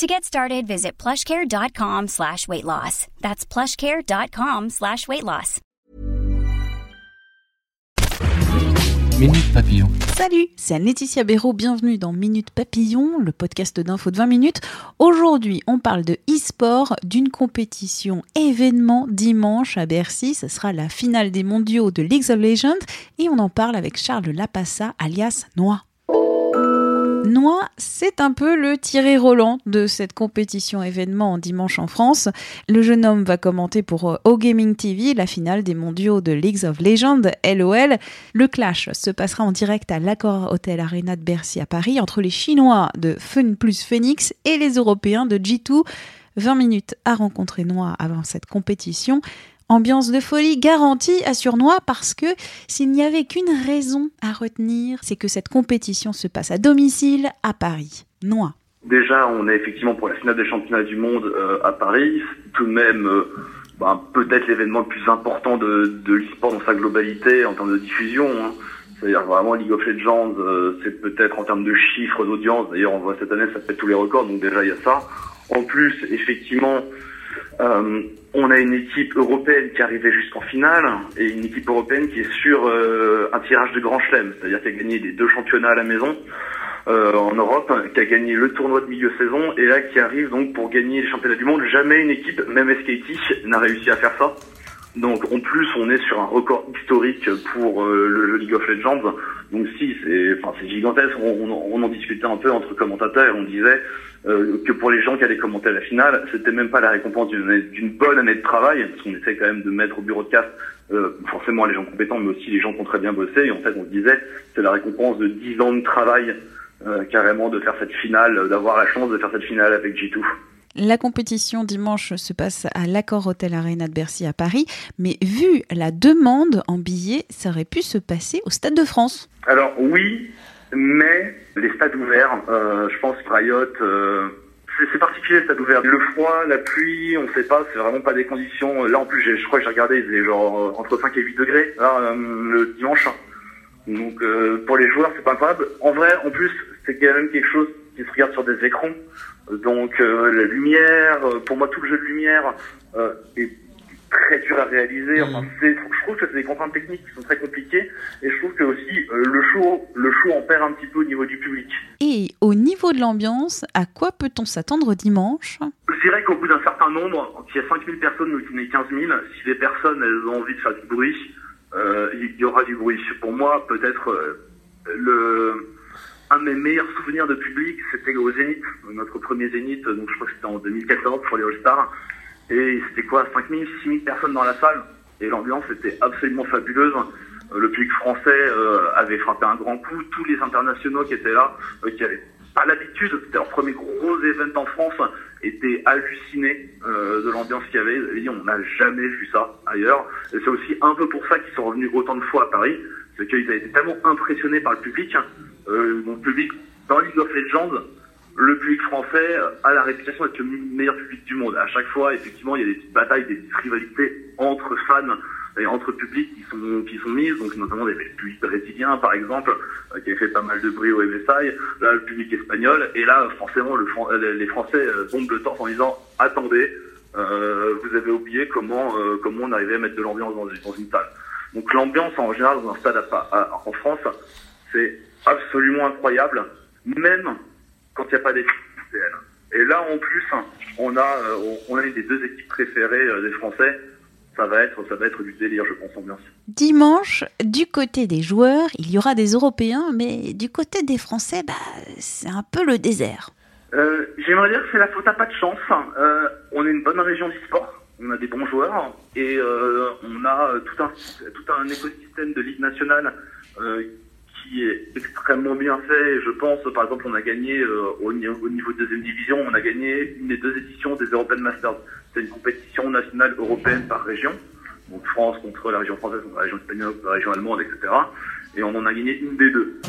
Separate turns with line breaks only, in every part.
To get started, visit plushcare.com slash weight loss. That's plushcare.com slash weight loss.
Minute Papillon.
Salut, c'est Laetitia Béraud, bienvenue dans Minute Papillon, le podcast d'info de 20 minutes. Aujourd'hui, on parle de e-sport, d'une compétition événement dimanche à Bercy. Ce sera la finale des mondiaux de League of Legends et on en parle avec Charles Lapassa, alias Noix. Noix, c'est un peu le tiré Roland de cette compétition événement en dimanche en France. Le jeune homme va commenter pour O Gaming TV la finale des mondiaux de Leagues of Legends, LOL. Le clash se passera en direct à l'Accor Hotel Arena de Bercy à Paris entre les Chinois de Fun plus Phoenix et les Européens de G2. 20 minutes à rencontrer Noix avant cette compétition. Ambiance de folie garantie à Surnois parce que s'il n'y avait qu'une raison à retenir, c'est que cette compétition se passe à domicile à Paris. Noix.
Déjà, on est effectivement pour la finale des championnats du monde euh, à Paris. Tout de même, euh, ben, peut-être l'événement le plus important de, de l'e-sport dans sa globalité en termes de diffusion. Hein. C'est-à-dire vraiment League of Legends, euh, c'est peut-être en termes de chiffres d'audience. D'ailleurs, on voit cette année, ça fait tous les records, donc déjà il y a ça. En plus, effectivement, euh, on a une équipe européenne qui arrivait jusqu'en finale et une équipe européenne qui est sur euh, un tirage de grand chelem, c'est-à-dire qui a gagné les deux championnats à la maison euh, en Europe, qui a gagné le tournoi de milieu saison et là qui arrive donc pour gagner les championnats du monde. Jamais une équipe, même SKT, n'a réussi à faire ça. Donc en plus, on est sur un record historique pour euh, le League of Legends. Donc si, c'est enfin, c'est gigantesque. On, en discutait un peu entre commentateurs et on disait euh, que pour les gens qui allaient commenter la finale, c'était même pas la récompense d'une bonne année de travail, parce qu'on essaie quand même de mettre au bureau de cast euh, forcément les gens compétents, mais aussi les gens qui ont très bien bossé. Et en fait, on se disait, c'est la récompense de 10 ans de travail carrément de faire cette finale, d'avoir la chance de faire cette finale avec G2.
La compétition dimanche se passe à l'Accor Hotel Arena de Bercy à Paris, mais vu la demande en billets, ça aurait pu se passer au Stade de France.
Alors oui, mais les stades ouverts, euh, je pense Riot, euh, c'est particulier les stades ouverts. Le froid, la pluie, on ne sait pas, c'est vraiment pas des conditions. Là en plus, je crois que j'ai regardé, il faisait genre euh, entre 5 et 8 degrés là, le dimanche. Donc pour les joueurs, c'est pas incroyable. En vrai, en plus, c'est quand même quelque chose qui se regarde sur des écrans. Donc euh, la lumière, euh, pour moi tout le jeu de lumière euh, est très dur à réaliser. Enfin, je trouve que c'est des contraintes techniques qui sont très compliquées et je trouve que aussi le show, le show en perd un petit peu au niveau du public.
Et au niveau de l'ambiance, à quoi peut-on s'attendre dimanche?
Je dirais qu'au bout d'un certain nombre, s'il y a 5000 personnes ou qu'il y en ait 15 000, si les personnes elles ont envie de faire du bruit, il y aura du bruit. Pour moi, peut-être le un de mes meilleurs souvenirs de public, c'était au Zénith, notre premier Zénith, donc je crois que c'était en 2014 pour les All-Stars. Et c'était quoi, 5000, 6000 personnes dans la salle. Et l'ambiance était absolument fabuleuse. Euh, le public français euh, avait frappé un grand coup. Tous les internationaux qui étaient là, euh, qui avaient pas l'habitude, c'était leur premier gros événement en France, étaient hallucinés de l'ambiance qu'il y avait. Ils dit, on n'a jamais vu ça ailleurs. Et c'est aussi un peu pour ça qu'ils sont revenus autant de fois à Paris. C'est qu'ils avaient été tellement impressionnés par le public euh, mon public, dans League of Legends, le public français a la réputation d'être le meilleur public du monde. À chaque fois, effectivement, il y a des petites batailles, des petites rivalités entre fans et entre publics qui sont mises, donc notamment des publics brésiliens par exemple, euh, qui a fait pas mal de bruit au MSI, là le public espagnol, et là forcément le, les Français euh, tombent le torse en disant attendez, euh, vous avez oublié comment on arrivait à mettre de l'ambiance dans, une salle. Donc l'ambiance en général dans un stade en France, c'est absolument incroyable, même quand il n'y a pas d'équipe Et là, en plus, on a, euh, on a une des deux équipes préférées euh, des Français. Ça va être, ça va être du délire, je pense, ambiance.
Dimanche, du côté des joueurs, il y aura des Européens, mais du côté des Français, bah, c'est un peu le désert.
Euh, J'aimerais dire que c'est la faute à pas de chance. Euh, on est une bonne région du sport on a des bons joueurs et euh, on a tout un tout un écosystème de ligue nationale euh, qui est extrêmement bien fait. Je pense, par exemple, on a gagné euh, au, au, niveau de deuxième division, on a gagné une des deux éditions des European Masters. C'est une compétition nationale européenne par région. donc France contre la région française, contre la région espagnole, contre la région allemande, etc. Et on en a gagné une des deux.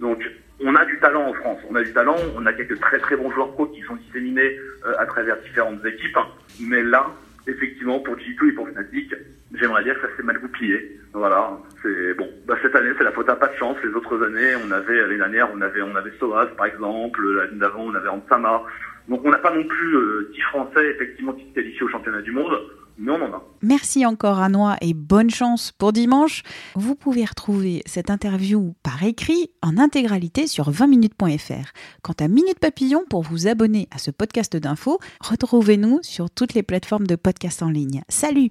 Donc on a du talent en France, on a du talent, on a quelques très très bons joueurs pro qui sont disséminés euh, à travers différentes équipes, mais là, effectivement, pour G2 et pour Fnatic, j'aimerais dire que ça s'est mal goupillé. Voilà, c'est bon. Bah, cette année, c'est la faute à pas de chance. Les autres années, on avait l'année dernière, on avait on avait Soas par exemple. L'année d'avant, on avait Ansama. Donc on n'a pas non plus euh, 10 Français effectivement qui se qualifient au championnat du monde mais on en a.
Merci encore à Noix et bonne chance pour dimanche. Vous pouvez retrouver cette interview par écrit en intégralité sur 20minutes.fr. Quant à Minute Papillon, pour vous abonner à ce podcast d'infos, retrouvez-nous sur toutes les plateformes de podcast en ligne. Salut